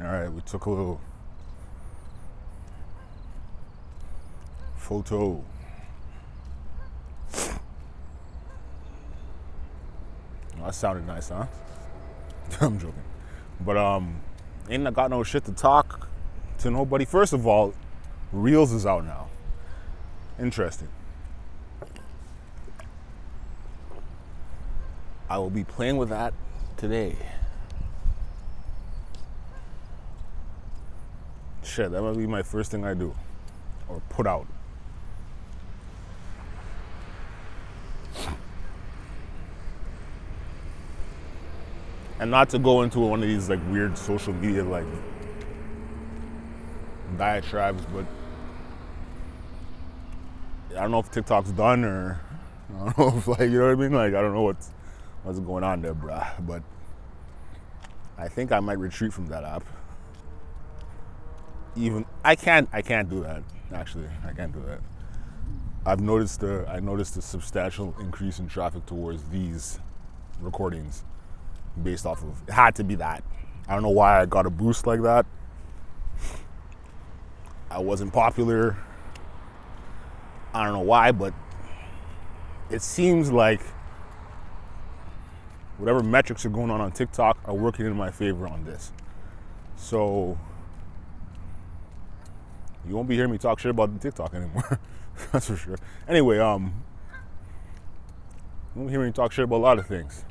All right, we took a little photo. Oh, that sounded nice, huh? I'm joking. But um, ain't I got no shit to talk to nobody. First of all, Reels is out now. Interesting. I will be playing with that today. Shit, that might be my first thing I do or put out. And not to go into one of these like weird social media like diatribes, but I don't know if TikTok's done or I don't know if like you know what I mean. Like I don't know what's what's going on there, bruh. But I think I might retreat from that app. Even I can't I can't do that. Actually, I can't do that. I've noticed the I noticed a substantial increase in traffic towards these recordings based off of it had to be that. I don't know why I got a boost like that. I wasn't popular. I don't know why, but it seems like whatever metrics are going on on TikTok are working in my favor on this. So you won't be hearing me talk shit about TikTok anymore. That's for sure. Anyway, um, you won't hear me talk shit about a lot of things.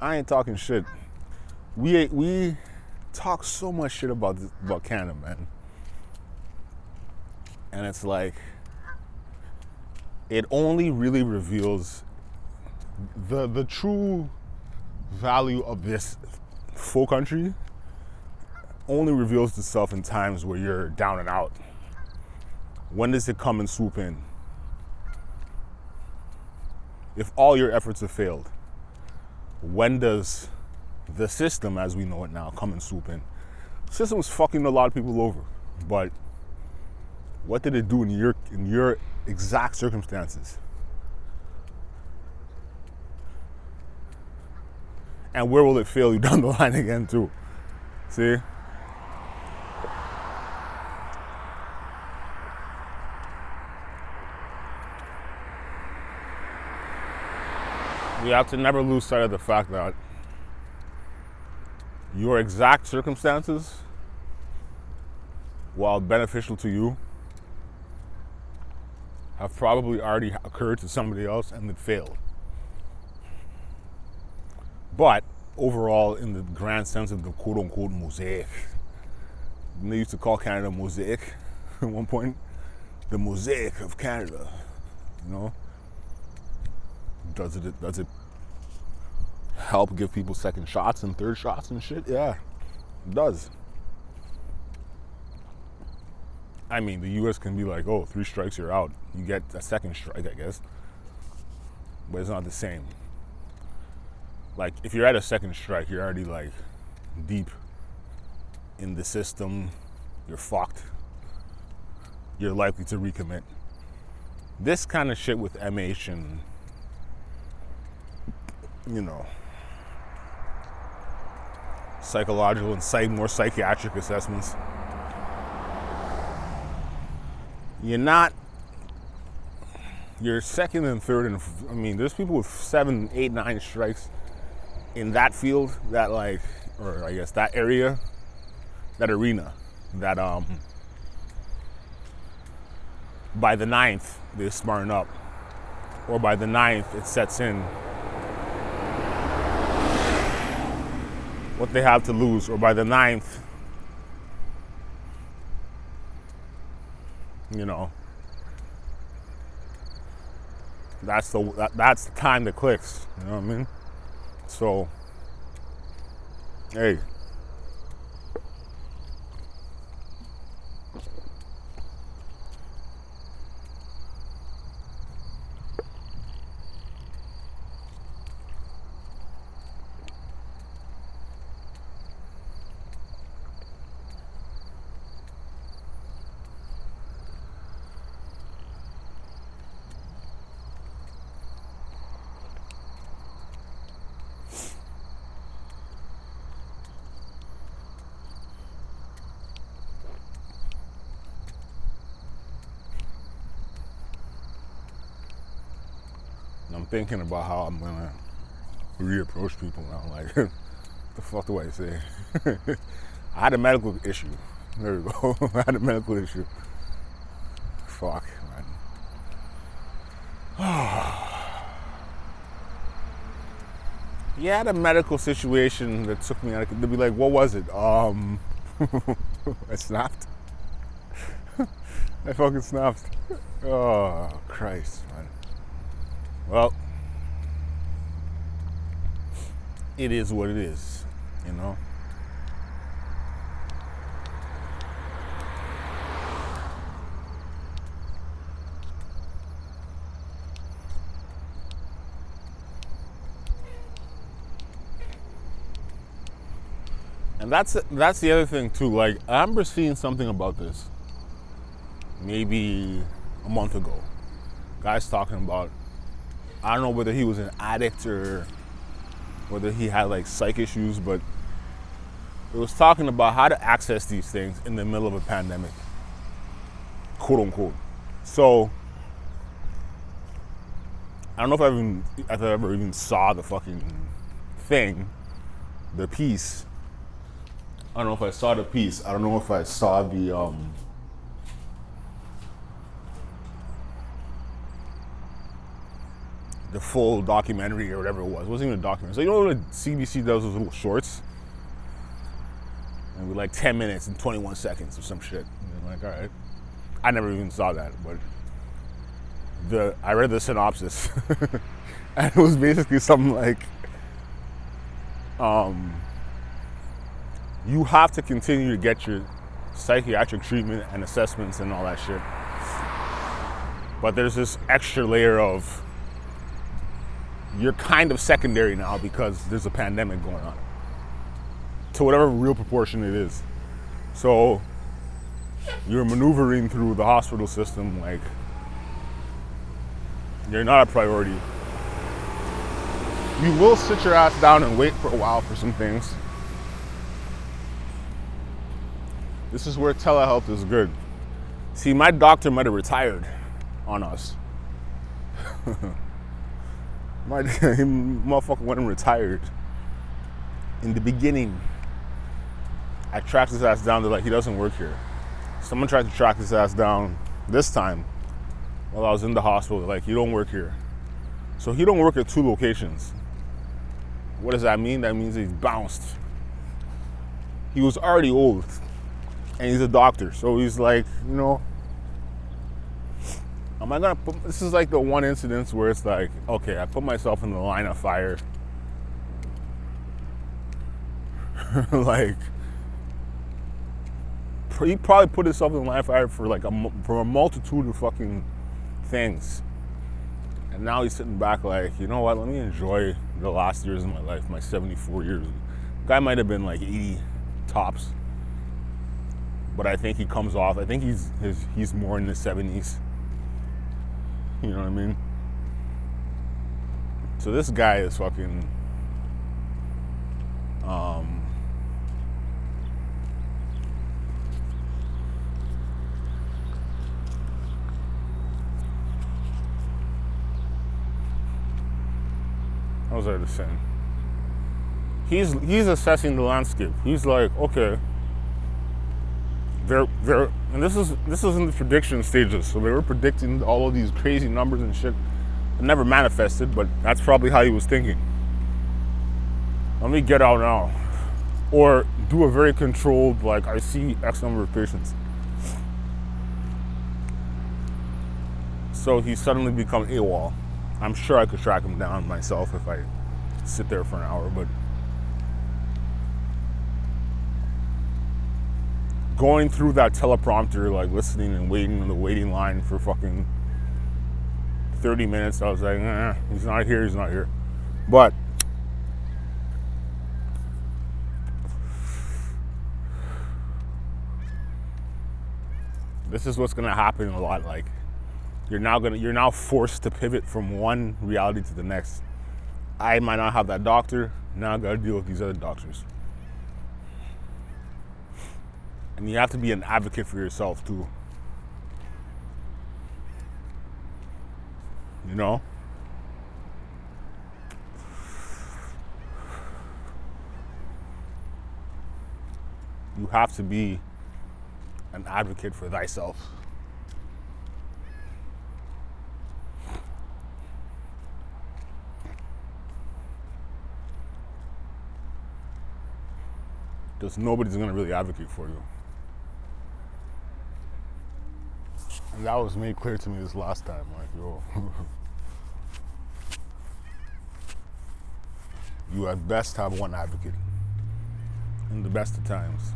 I ain't talking shit. We we talk so much shit about about Canada, man. And it's like it only really reveals the the true value of this full country only reveals itself in times where you're down and out. When does it come and swoop in? If all your efforts have failed, when does the system as we know it now come and swoop in? The system was fucking a lot of people over, but what did it do in your in your exact circumstances? And where will it fail you down the line again too? See? We have to never lose sight of the fact that your exact circumstances, while beneficial to you, have probably already occurred to somebody else and it failed. But overall, in the grand sense of the quote unquote mosaic, they used to call Canada mosaic at one point, the mosaic of Canada, you know? Does it does it help give people second shots and third shots and shit? Yeah, it does. I mean, the U.S. can be like, oh, three strikes, you're out. You get a second strike, I guess. But it's not the same. Like, if you're at a second strike, you're already like deep in the system. You're fucked. You're likely to recommit. This kind of shit with MH and, you know, psychological and psych, more psychiatric assessments. You're not you're second and third and i mean there's people with seven eight nine strikes in that field that like or i guess that area that arena that um by the ninth they smarten up. Or by the ninth it sets in what they have to lose or by the ninth you know. That's the that, that's the time that clicks you know what i mean? So hey thinking about how I'm gonna reapproach people now. Like, the fuck do I say? I had a medical issue. There we go. I had a medical issue. Fuck, man. yeah, I had a medical situation that took me out. They'd be like, what was it? Um, I snapped. I fucking snapped. Oh Christ, man. Well, it is what it is, you know. And that's that's the other thing too. Like I remember seeing something about this maybe a month ago. Guys talking about I don't know whether he was an addict or whether he had like psych issues, but it was talking about how to access these things in the middle of a pandemic, quote unquote. So I don't know if I even if I ever even saw the fucking thing, the piece. I don't know if I saw the piece. I don't know if I saw the um the full documentary or whatever it was. It wasn't even a documentary. So you know the CBC does those little shorts? And with like 10 minutes and 21 seconds or some shit. And I'm like, all right. I never even saw that, but the I read the synopsis. and it was basically something like um, you have to continue to get your psychiatric treatment and assessments and all that shit. But there's this extra layer of you're kind of secondary now because there's a pandemic going on to whatever real proportion it is. So you're maneuvering through the hospital system like you're not a priority. You will sit your ass down and wait for a while for some things. This is where telehealth is good. See, my doctor might have retired on us. My motherfucker went and retired. In the beginning, I tracked his ass down to like he doesn't work here. Someone tried to track his ass down this time while I was in the hospital. Like you don't work here, so he don't work at two locations. What does that mean? That means he's bounced. He was already old, and he's a doctor, so he's like, you know, am I gonna put this is like the one incident where it's like, okay, I put myself in the line of fire. like he probably put himself in the line of fire for like a for a multitude of fucking things. And now he's sitting back like, you know what, let me enjoy the last years of my life, my 74 years. Guy might have been like 80 tops. But I think he comes off, I think he's his, he's more in the 70s. You know what I mean? So this guy is fucking um How was I to say? He's he's assessing the landscape. He's like, okay, they're they're and this is this is in the prediction stages. So they were predicting all of these crazy numbers and shit. It never manifested, but that's probably how he was thinking. Let me get out now. Or do a very controlled, like I see X number of patients. So he suddenly become AWOL. I'm sure I could track him down myself if I sit there for an hour, but going through that teleprompter, like listening and waiting in the waiting line for fucking 30 minutes, I was like, he's not here, he's not here. But this is what's gonna happen a lot. Like you're now gonna you're now forced to pivot from one reality to the next. I might not have that doctor, now I gotta deal with these other doctors. And you have to be an advocate for yourself too. You know? You have to be an advocate for thyself. Because nobody's going to really advocate for you. That was made clear to me this last time. Like, yo, you at best have one advocate in the best of times.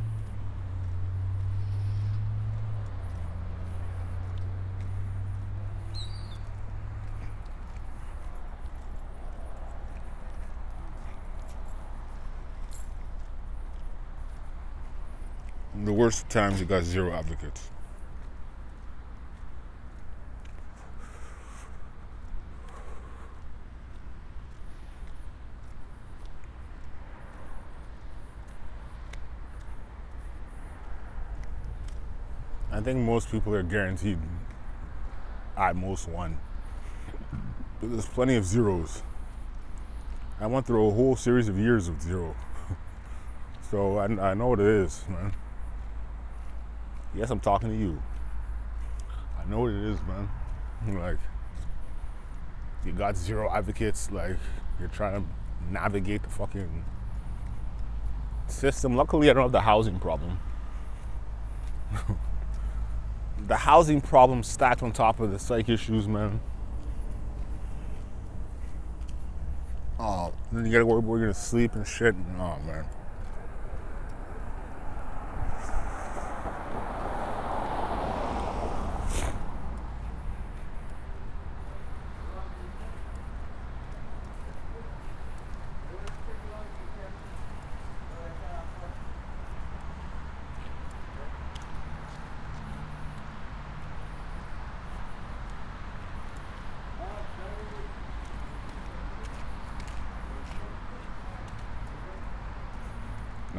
In the worst of times, you got zero advocates. Think most people are guaranteed at most one. But there's plenty of zeros. I went through a whole series of years of zero. so I, I know what it is, man. Yes, I'm talking to you. I know what it is, man. Like, you got zero advocates, like, you're trying to navigate the fucking system. Luckily, I don't have the housing problem. the housing problem stacked on top of the psych issues, man. Oh, then you gotta worry where you're gonna sleep and shit. Oh, man.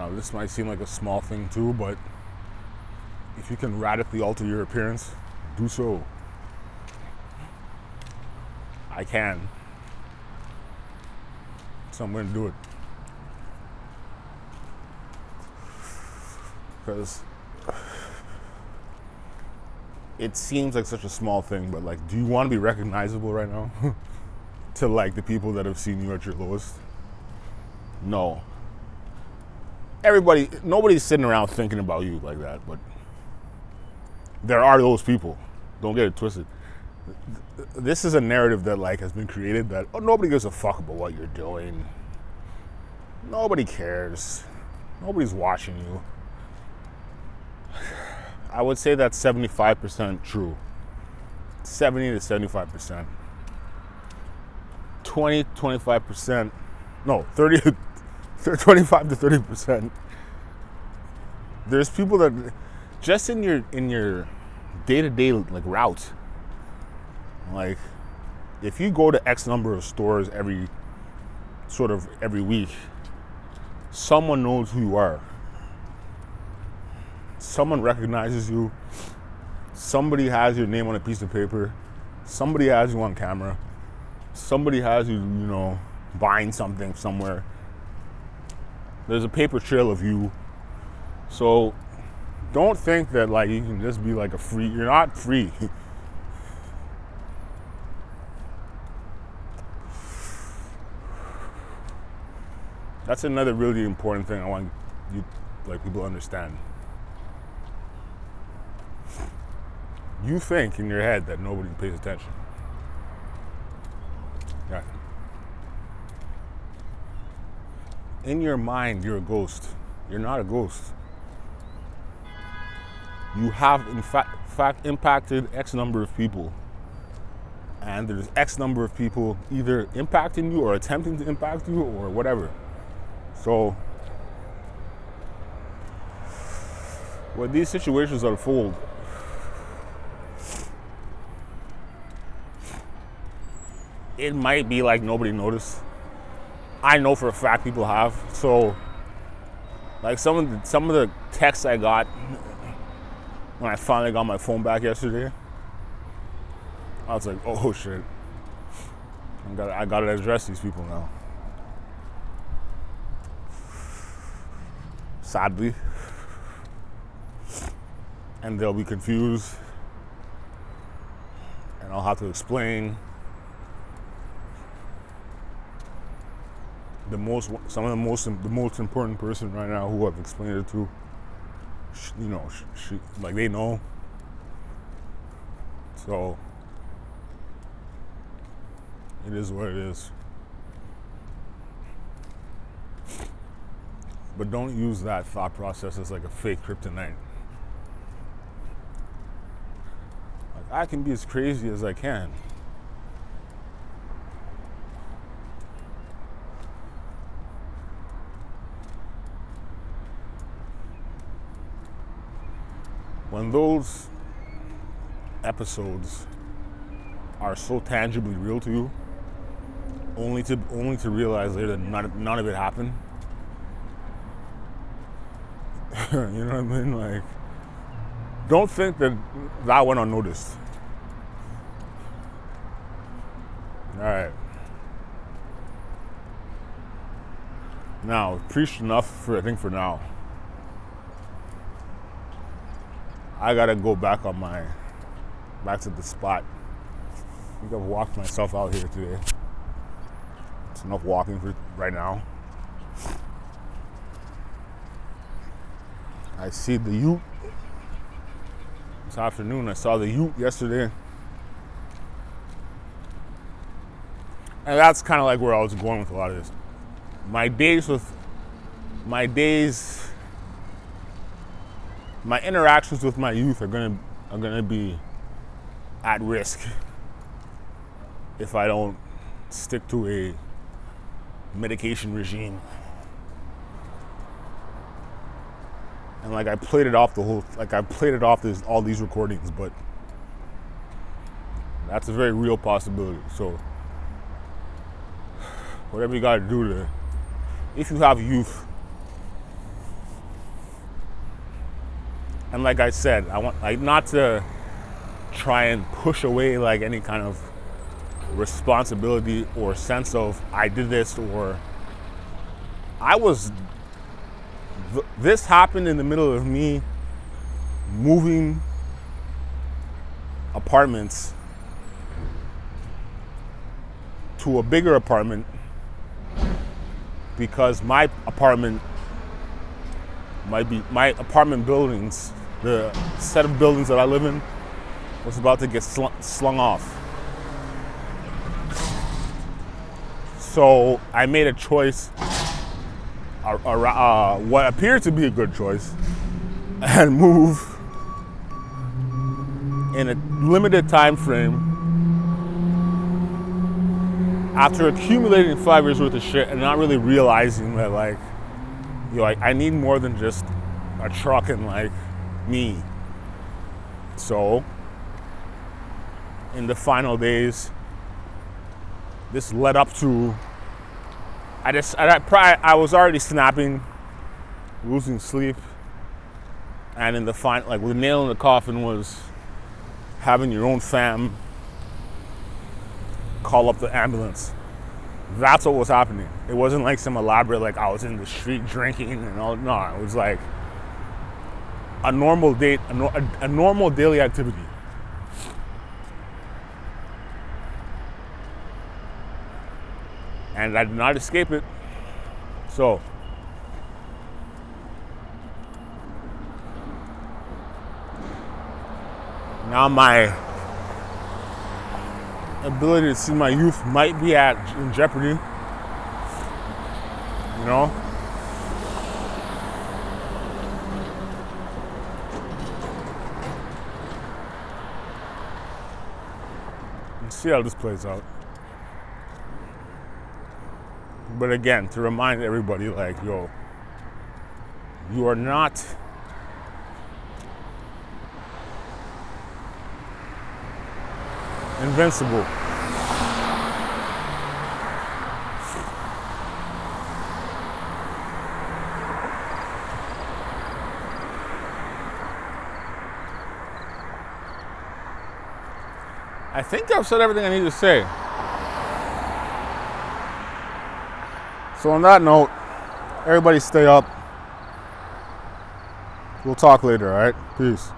Now, this might seem like a small thing too, but if you can radically alter your appearance, do so. I can. So I'm going to do it. Because it seems like such a small thing, but like, do you want to be recognizable right now to like the people that have seen you at your lowest? No everybody, nobody's sitting around thinking about you like that, but there are those people. Don't get it twisted. This is a narrative that like has been created that oh, nobody gives a fuck about what you're doing. Nobody cares. Nobody's watching you. I would say that's 75% true. 70 to 75%. 20, 25%. No, 30 25 to 30 percent. There's people that just in your in your day to day like route, like if you go to X number of stores every sort of every week, someone knows who you are. Someone recognizes you. Somebody has your name on a piece of paper. Somebody has you on camera. Somebody has you, you know, buying something somewhere there's a paper trail of you. So don't think that like you can just be like a free. You're not free. That's another really important thing I want you like people to understand. You think in your head that nobody pays attention. Yeah. In your mind, you're a ghost. You're not a ghost. You have, in fact, fact impacted X number of people. And there's X number of people either impacting you or attempting to impact you or whatever. So, when these situations unfold, it might be like nobody noticed I know for a fact people have. So, like some of the, some of the texts I got when I finally got my phone back yesterday, I was like, oh shit, I got I got to address these people now. Sadly, and they'll be confused and I'll have to explain the most some of the most the most important person right now who I've explained it to you know she, like they know. So it is what it is. But don't use that thought process as like a fake kryptonite. Like I can be as crazy as I can when those episodes are so tangibly real to you, only to only to realize later that none, none of it happened. you know what I mean? Like, don't think that that went unnoticed. All right. Now, preached enough for I think for now. I gotta go back on my back to the spot. I think I've walked myself out here today. It's enough walking for right now. I see the Ute this afternoon. I saw the Ute yesterday. And that's kind of like where I was going with a lot of this. My days with my days my interactions with my youth are gonna are gonna be at risk if I don't stick to a medication regime. And like I played it off the whole like I played it off this all these recordings, but that's a very real possibility. So whatever you gotta do to if you have youth And like I said, I want like not to try and push away like any kind of responsibility or sense of I did this or I was this happened in the middle of me moving apartments to a bigger apartment because my apartment might be my apartment buildings the set of buildings that I live in was about to get sl- slung off. So I made a choice, uh, uh, what appeared to be a good choice, and move in a limited time frame after accumulating five years worth of shit and not really realizing that like, you know, I, I need more than just a truck and like me. So, in the final days, this led up to. I just, I, I was already snapping, losing sleep, and in the final, like, the nail in the coffin was having your own fam call up the ambulance. That's what was happening. It wasn't like some elaborate, like I was in the street drinking and all. No, it was like a normal date, a, a, a normal daily activity. And I did not escape it. So, now my ability to see my youth might be at in jeopardy. You know? See how this plays out. But again, to remind everybody, like, yo, you are not invincible. I think I've said everything I need to say. So, on that note, everybody stay up. We'll talk later, all right? Peace.